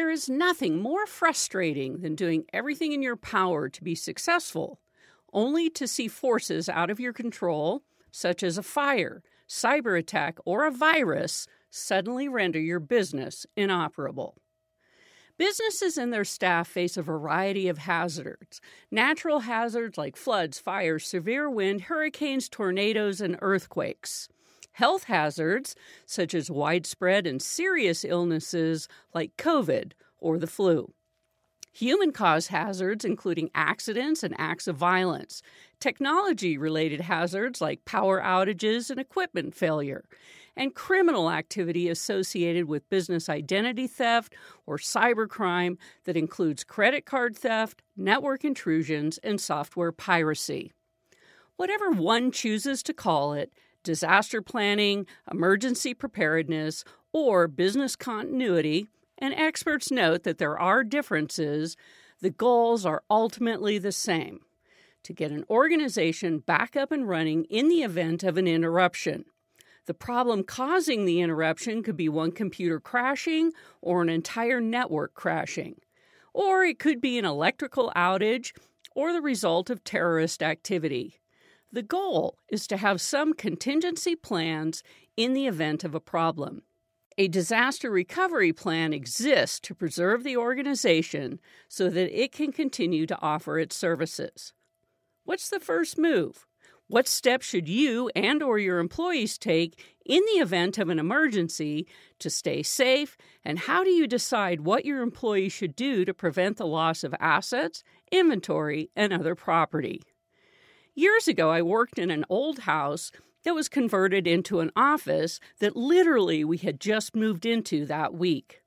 There is nothing more frustrating than doing everything in your power to be successful, only to see forces out of your control, such as a fire, cyber attack, or a virus, suddenly render your business inoperable. Businesses and their staff face a variety of hazards natural hazards like floods, fires, severe wind, hurricanes, tornadoes, and earthquakes. Health hazards, such as widespread and serious illnesses like COVID or the flu. Human caused hazards, including accidents and acts of violence. Technology related hazards like power outages and equipment failure. And criminal activity associated with business identity theft or cybercrime that includes credit card theft, network intrusions, and software piracy. Whatever one chooses to call it, disaster planning, emergency preparedness, or business continuity, and experts note that there are differences, the goals are ultimately the same to get an organization back up and running in the event of an interruption. The problem causing the interruption could be one computer crashing or an entire network crashing. Or it could be an electrical outage or the result of terrorist activity. The goal is to have some contingency plans in the event of a problem. A disaster recovery plan exists to preserve the organization so that it can continue to offer its services. What's the first move? What steps should you and or your employees take in the event of an emergency to stay safe and how do you decide what your employees should do to prevent the loss of assets, inventory, and other property? Years ago, I worked in an old house that was converted into an office that literally we had just moved into that week.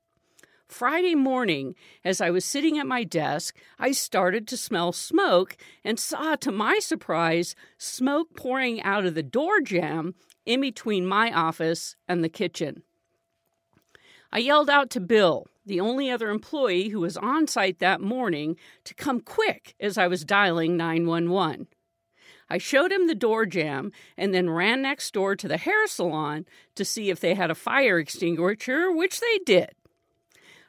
Friday morning, as I was sitting at my desk, I started to smell smoke and saw, to my surprise, smoke pouring out of the door jamb in between my office and the kitchen. I yelled out to Bill, the only other employee who was on site that morning, to come quick as I was dialing 911. I showed him the door jamb and then ran next door to the hair salon to see if they had a fire extinguisher, which they did.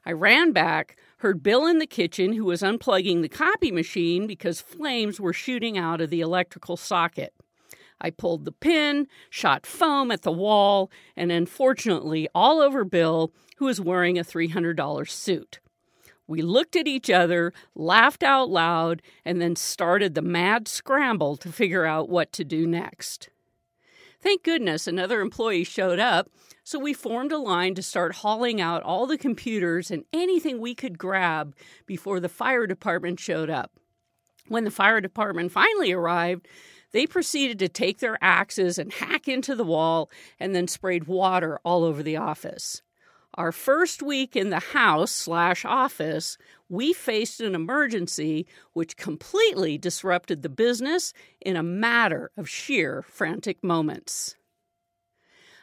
I ran back, heard Bill in the kitchen who was unplugging the copy machine because flames were shooting out of the electrical socket. I pulled the pin, shot foam at the wall, and unfortunately all over Bill, who was wearing a $300 suit. We looked at each other, laughed out loud, and then started the mad scramble to figure out what to do next. Thank goodness another employee showed up, so we formed a line to start hauling out all the computers and anything we could grab before the fire department showed up. When the fire department finally arrived, they proceeded to take their axes and hack into the wall and then sprayed water all over the office. Our first week in the house slash office, we faced an emergency which completely disrupted the business in a matter of sheer frantic moments.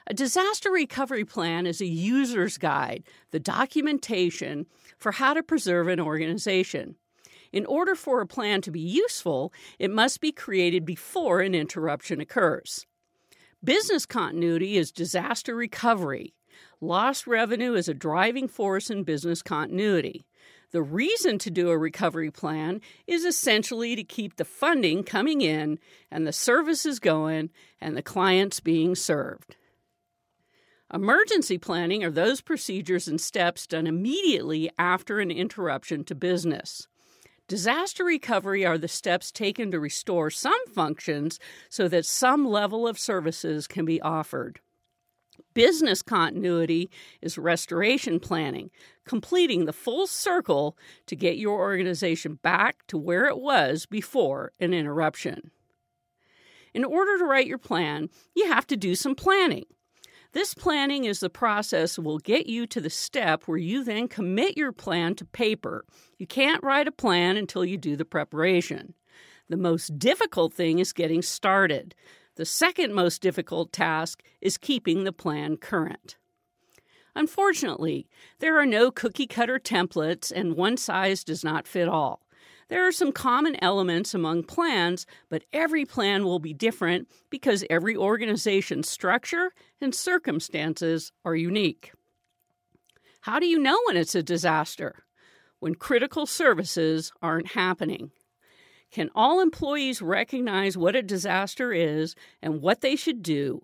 A disaster recovery plan is a user's guide, the documentation for how to preserve an organization. In order for a plan to be useful, it must be created before an interruption occurs. Business continuity is disaster recovery. Lost revenue is a driving force in business continuity. The reason to do a recovery plan is essentially to keep the funding coming in and the services going and the clients being served. Emergency planning are those procedures and steps done immediately after an interruption to business. Disaster recovery are the steps taken to restore some functions so that some level of services can be offered. Business continuity is restoration planning, completing the full circle to get your organization back to where it was before an interruption. In order to write your plan, you have to do some planning. This planning is the process that will get you to the step where you then commit your plan to paper. You can't write a plan until you do the preparation. The most difficult thing is getting started. The second most difficult task is keeping the plan current. Unfortunately, there are no cookie cutter templates and one size does not fit all. There are some common elements among plans, but every plan will be different because every organization's structure and circumstances are unique. How do you know when it's a disaster? When critical services aren't happening. Can all employees recognize what a disaster is and what they should do?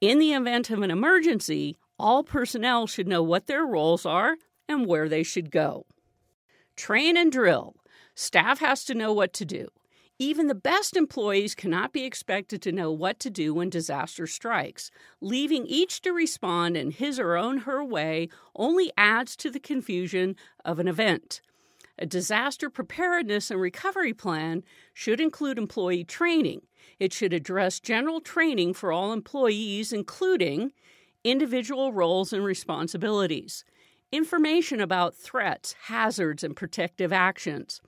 In the event of an emergency, all personnel should know what their roles are and where they should go. Train and drill. Staff has to know what to do. Even the best employees cannot be expected to know what to do when disaster strikes. Leaving each to respond in his or own her way only adds to the confusion of an event. A disaster preparedness and recovery plan should include employee training. It should address general training for all employees, including individual roles and responsibilities, information about threats, hazards, and protective actions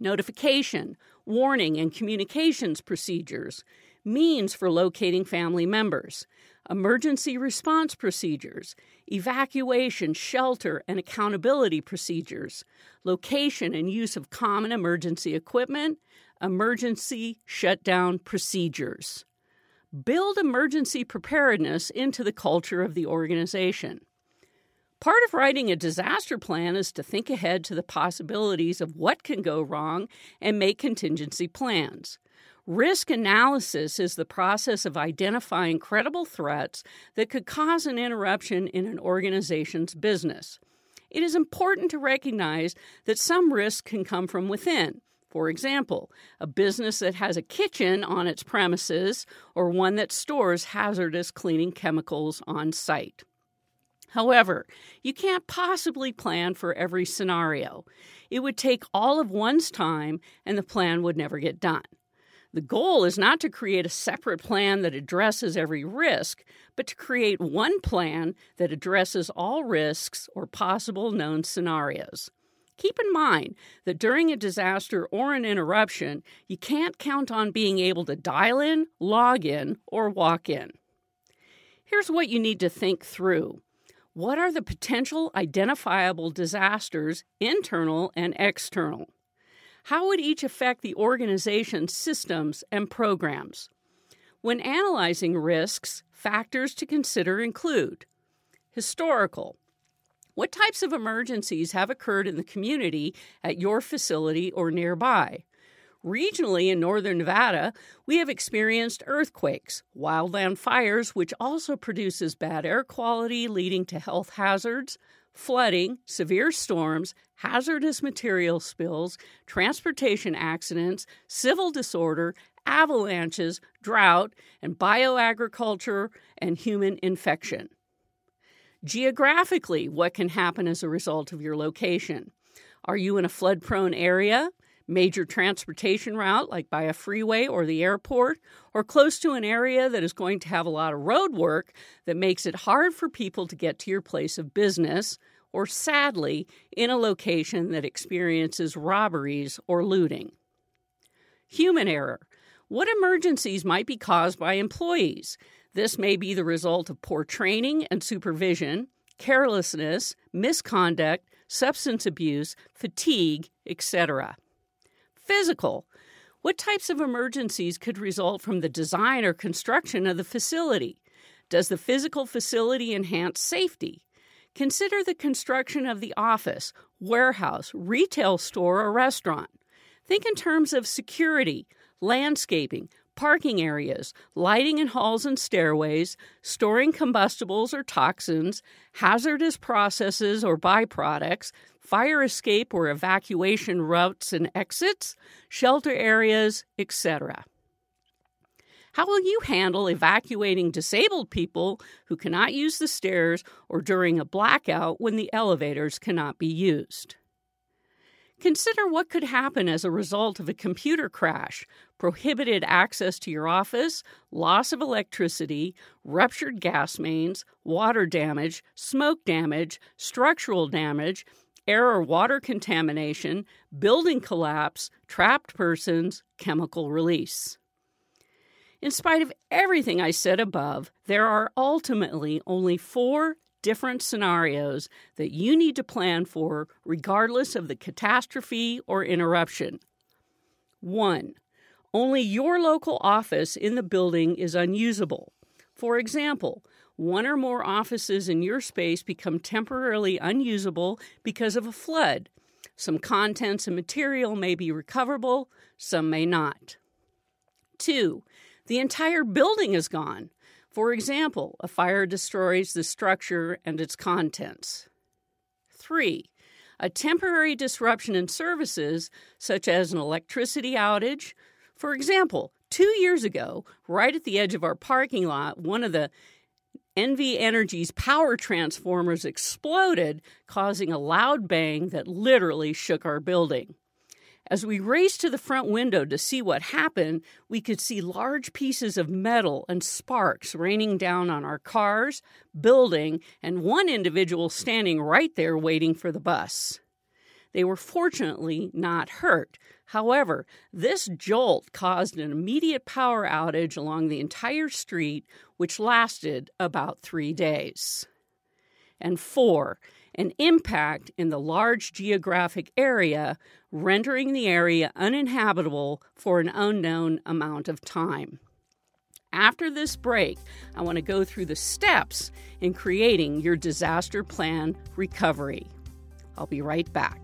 notification, warning, and communications procedures, means for locating family members, emergency response procedures, evacuation, shelter, and accountability procedures, location and use of common emergency equipment, emergency shutdown procedures. Build emergency preparedness into the culture of the organization. Part of writing a disaster plan is to think ahead to the possibilities of what can go wrong and make contingency plans. Risk analysis is the process of identifying credible threats that could cause an interruption in an organization's business. It is important to recognize that some risks can come from within. For example, a business that has a kitchen on its premises or one that stores hazardous cleaning chemicals on site. However, you can't possibly plan for every scenario. It would take all of one's time and the plan would never get done. The goal is not to create a separate plan that addresses every risk, but to create one plan that addresses all risks or possible known scenarios. Keep in mind that during a disaster or an interruption, you can't count on being able to dial in, log in, or walk in. Here's what you need to think through what are the potential identifiable disasters, internal and external? How would each affect the organization's systems and programs? When analyzing risks, factors to consider include historical. What types of emergencies have occurred in the community at your facility or nearby? Regionally in northern Nevada, we have experienced earthquakes, wildland fires, which also produces bad air quality leading to health hazards, flooding, severe storms, hazardous material spills, transportation accidents, civil disorder, avalanches, drought, and bioagriculture and human infection. Geographically, what can happen as a result of your location? Are you in a flood prone area? Major transportation route, like by a freeway or the airport, or close to an area that is going to have a lot of road work that makes it hard for people to get to your place of business, or sadly, in a location that experiences robberies or looting. Human error. What emergencies might be caused by employees? This may be the result of poor training and supervision, carelessness, misconduct, substance abuse, fatigue, etc. Physical. What types of emergencies could result from the design or construction of the facility? Does the physical facility enhance safety? Consider the construction of the office, warehouse, retail store, or restaurant. Think in terms of security, landscaping, parking areas, lighting in halls and stairways, storing combustibles or toxins, hazardous processes or byproducts, fire escape or evacuation routes and exits, shelter areas, etc. How will you handle evacuating disabled people who cannot use the stairs or during a blackout when the elevators cannot be used? Consider what could happen as a result of a computer crash, prohibited access to your office, loss of electricity, ruptured gas mains, water damage, smoke damage, structural damage, air or water contamination, building collapse, trapped persons, chemical release. In spite of everything I said above, there are ultimately only four different scenarios that you need to plan for, regardless of the catastrophe or interruption. 1. Only your local office in the building is unusable. For example, one or more offices in your space become temporarily unusable because of a flood. Some contents and material may be recoverable, some may not. 2. The entire building is gone. For example, a fire destroys the structure and its contents. 3. A temporary disruption in services, such as an electricity outage. For example, two years ago, right at the edge of our parking lot, one of the NV Energy's power transformers exploded, causing a loud bang that literally shook our building. As we raced to the front window to see what happened, we could see large pieces of metal and sparks raining down on our cars, building, and one individual standing right there waiting for the bus. They were fortunately not hurt. However, this jolt caused an immediate power outage along the entire street, which lasted about three days. And four, an impact in the large geographic area, rendering the area uninhabitable for an unknown amount of time. After this break, I want to go through the steps in creating your disaster plan recovery. I'll be right back.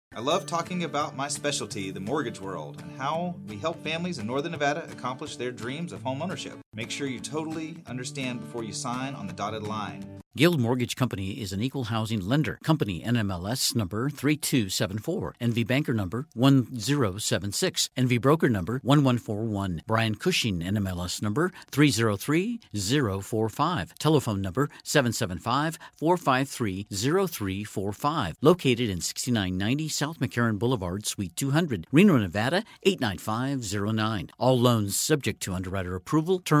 I love talking about my specialty, the mortgage world, and how we help families in Northern Nevada accomplish their dreams of home ownership. Make sure you totally understand before you sign on the dotted line. Guild Mortgage Company is an equal housing lender. Company NMLS number 3274, NV Banker number 1076, NV Broker number 1141. Brian Cushing NMLS number 303045. Telephone number 775 453 0345. Located in 6990 South McCarran Boulevard, Suite 200, Reno, Nevada 89509. All loans subject to underwriter approval. Terms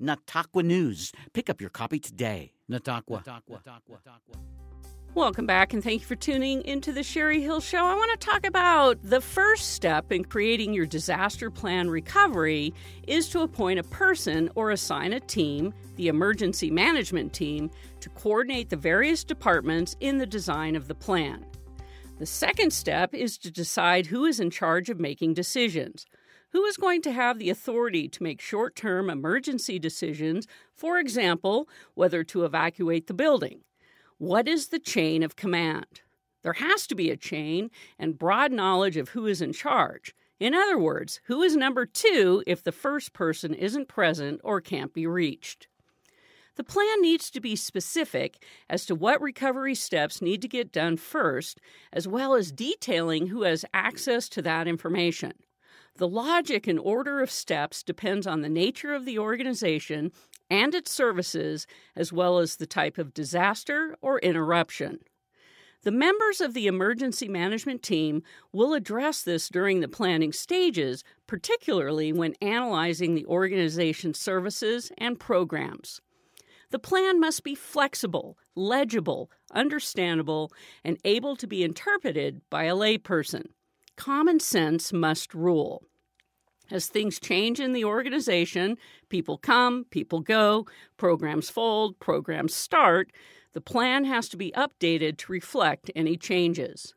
Nataqua News. Pick up your copy today. Nataqua. Welcome back, and thank you for tuning into the Sherry Hill Show. I want to talk about the first step in creating your disaster plan recovery is to appoint a person or assign a team, the emergency management team, to coordinate the various departments in the design of the plan. The second step is to decide who is in charge of making decisions. Who is going to have the authority to make short term emergency decisions, for example, whether to evacuate the building? What is the chain of command? There has to be a chain and broad knowledge of who is in charge. In other words, who is number two if the first person isn't present or can't be reached? The plan needs to be specific as to what recovery steps need to get done first, as well as detailing who has access to that information. The logic and order of steps depends on the nature of the organization and its services, as well as the type of disaster or interruption. The members of the emergency management team will address this during the planning stages, particularly when analyzing the organization's services and programs. The plan must be flexible, legible, understandable, and able to be interpreted by a layperson. Common sense must rule. As things change in the organization, people come, people go, programs fold, programs start, the plan has to be updated to reflect any changes.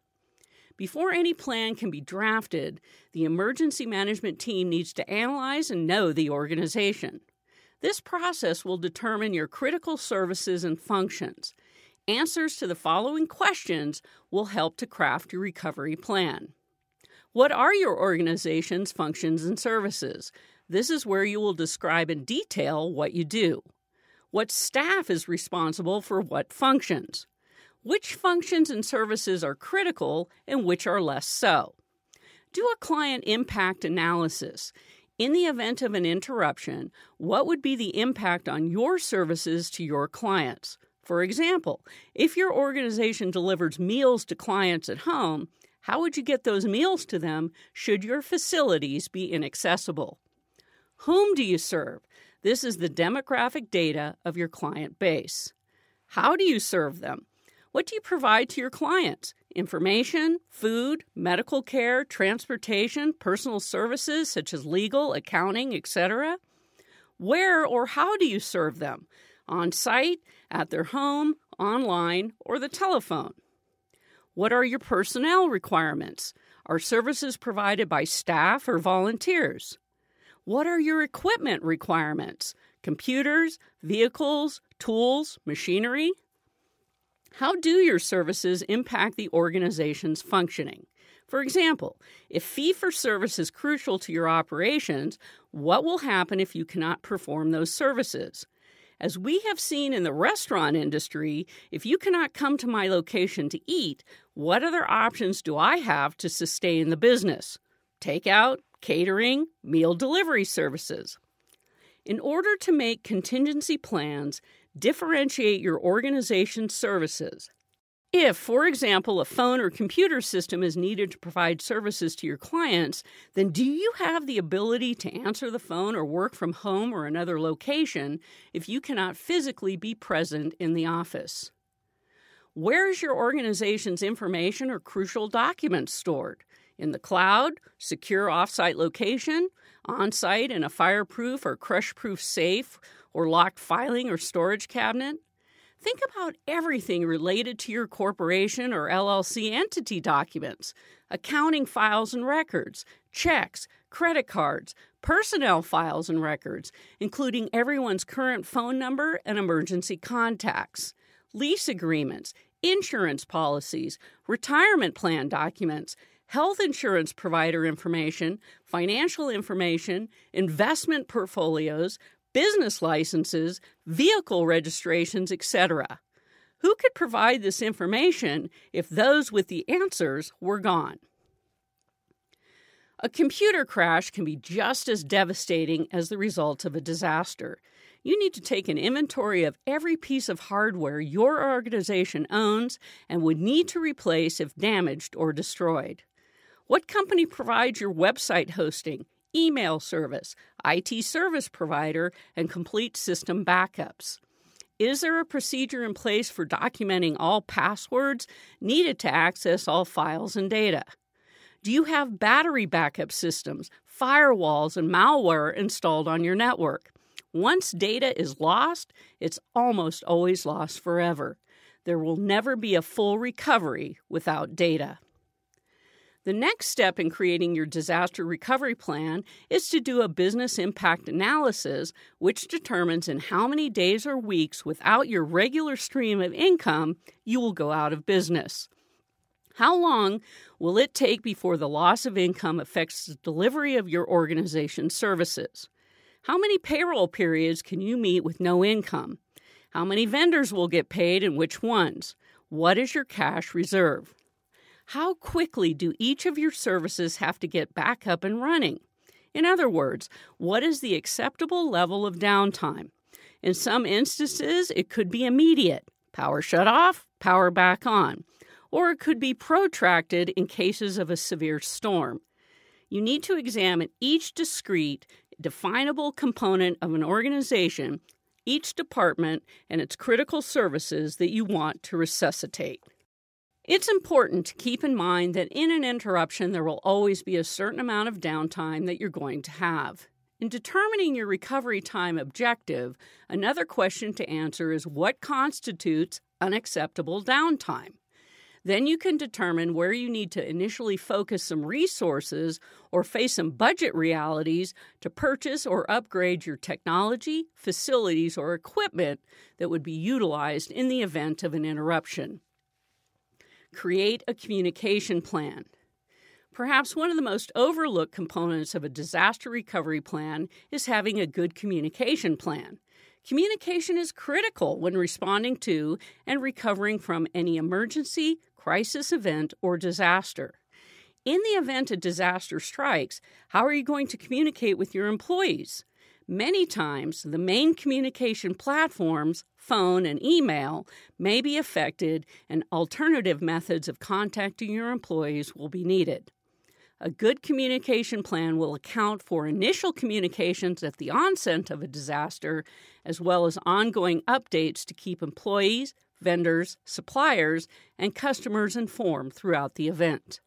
Before any plan can be drafted, the emergency management team needs to analyze and know the organization. This process will determine your critical services and functions. Answers to the following questions will help to craft your recovery plan. What are your organization's functions and services? This is where you will describe in detail what you do. What staff is responsible for what functions? Which functions and services are critical and which are less so? Do a client impact analysis. In the event of an interruption, what would be the impact on your services to your clients? For example, if your organization delivers meals to clients at home, how would you get those meals to them should your facilities be inaccessible? Whom do you serve? This is the demographic data of your client base. How do you serve them? What do you provide to your clients? Information, food, medical care, transportation, personal services such as legal, accounting, etc. Where or how do you serve them? On site, at their home, online, or the telephone? What are your personnel requirements? Are services provided by staff or volunteers? What are your equipment requirements? Computers, vehicles, tools, machinery? How do your services impact the organization's functioning? For example, if fee for service is crucial to your operations, what will happen if you cannot perform those services? As we have seen in the restaurant industry, if you cannot come to my location to eat, what other options do I have to sustain the business? Takeout, catering, meal delivery services. In order to make contingency plans, differentiate your organization's services. If, for example, a phone or computer system is needed to provide services to your clients, then do you have the ability to answer the phone or work from home or another location if you cannot physically be present in the office? Where is your organization's information or crucial documents stored? in the cloud, secure offsite location, on site in a fireproof or crush proof safe or locked filing or storage cabinet. Think about everything related to your corporation or LLC entity documents, accounting files and records, checks, credit cards, personnel files and records, including everyone's current phone number and emergency contacts, lease agreements, insurance policies, retirement plan documents, health insurance provider information, financial information, investment portfolios, business licenses, vehicle registrations, etc. Who could provide this information if those with the answers were gone? A computer crash can be just as devastating as the result of a disaster. You need to take an inventory of every piece of hardware your organization owns and would need to replace if damaged or destroyed. What company provides your website hosting, email service, IT service provider, and complete system backups? Is there a procedure in place for documenting all passwords needed to access all files and data? Do you have battery backup systems, firewalls, and malware installed on your network? Once data is lost, it's almost always lost forever. There will never be a full recovery without data. The next step in creating your disaster recovery plan is to do a business impact analysis, which determines in how many days or weeks without your regular stream of income you will go out of business. How long will it take before the loss of income affects the delivery of your organization's services? How many payroll periods can you meet with no income? How many vendors will get paid and which ones? What is your cash reserve? How quickly do each of your services have to get back up and running? In other words, what is the acceptable level of downtime? In some instances, it could be immediate power shut off, power back on, or it could be protracted in cases of a severe storm. You need to examine each discrete, definable component of an organization, each department, and its critical services that you want to resuscitate. It's important to keep in mind that in an interruption, there will always be a certain amount of downtime that you're going to have. In determining your recovery time objective, another question to answer is what constitutes unacceptable downtime? Then you can determine where you need to initially focus some resources or face some budget realities to purchase or upgrade your technology, facilities, or equipment that would be utilized in the event of an interruption. Create a communication plan. Perhaps one of the most overlooked components of a disaster recovery plan is having a good communication plan. Communication is critical when responding to and recovering from any emergency, crisis event, or disaster. In the event a disaster strikes, how are you going to communicate with your employees? Many times, the main communication platforms, phone and email, may be affected, and alternative methods of contacting your employees will be needed. A good communication plan will account for initial communications at the onset of a disaster, as well as ongoing updates to keep employees, vendors, suppliers, and customers informed throughout the event.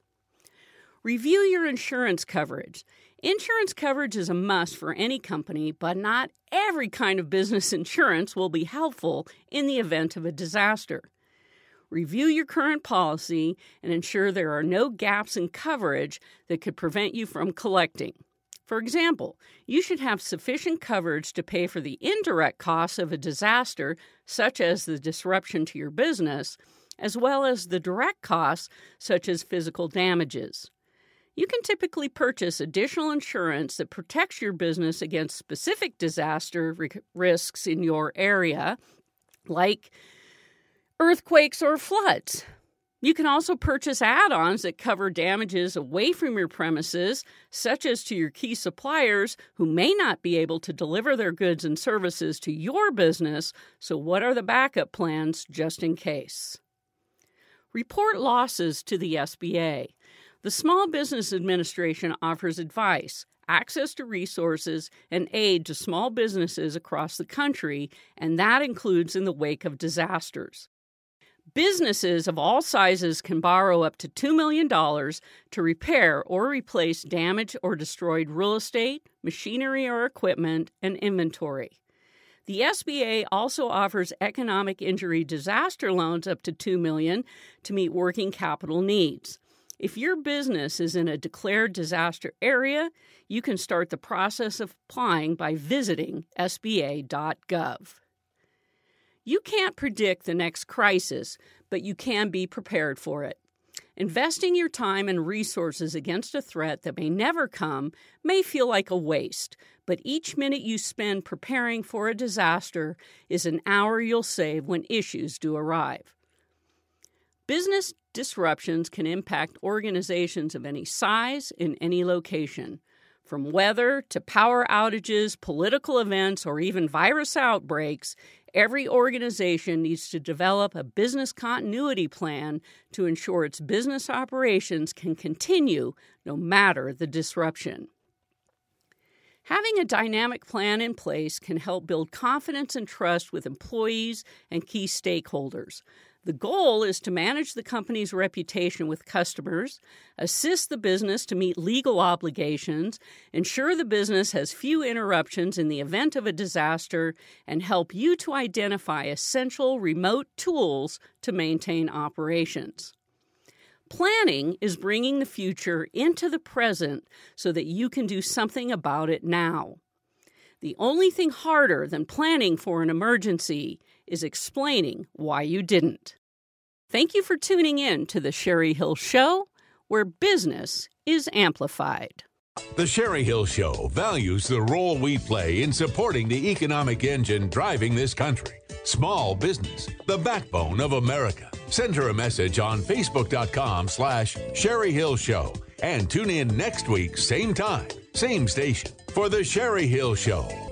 Review your insurance coverage. Insurance coverage is a must for any company, but not every kind of business insurance will be helpful in the event of a disaster. Review your current policy and ensure there are no gaps in coverage that could prevent you from collecting. For example, you should have sufficient coverage to pay for the indirect costs of a disaster, such as the disruption to your business, as well as the direct costs, such as physical damages. You can typically purchase additional insurance that protects your business against specific disaster risks in your area, like earthquakes or floods. You can also purchase add ons that cover damages away from your premises, such as to your key suppliers who may not be able to deliver their goods and services to your business. So, what are the backup plans just in case? Report losses to the SBA. The Small Business Administration offers advice, access to resources, and aid to small businesses across the country, and that includes in the wake of disasters. Businesses of all sizes can borrow up to $2 million to repair or replace damaged or destroyed real estate, machinery or equipment, and inventory. The SBA also offers economic injury disaster loans up to $2 million to meet working capital needs. If your business is in a declared disaster area, you can start the process of applying by visiting sba.gov. You can't predict the next crisis, but you can be prepared for it. Investing your time and resources against a threat that may never come may feel like a waste, but each minute you spend preparing for a disaster is an hour you'll save when issues do arrive. Business disruptions can impact organizations of any size in any location. From weather to power outages, political events, or even virus outbreaks, Every organization needs to develop a business continuity plan to ensure its business operations can continue no matter the disruption. Having a dynamic plan in place can help build confidence and trust with employees and key stakeholders. The goal is to manage the company's reputation with customers, assist the business to meet legal obligations, ensure the business has few interruptions in the event of a disaster, and help you to identify essential remote tools to maintain operations. Planning is bringing the future into the present so that you can do something about it now. The only thing harder than planning for an emergency is explaining why you didn't. Thank you for tuning in to The Sherry Hill Show, where business is amplified. The Sherry Hill Show values the role we play in supporting the economic engine driving this country. Small business, the backbone of America. Send her a message on Facebook.com slash Sherry Hill Show And tune in next week, same time, same station, for The Sherry Hill Show.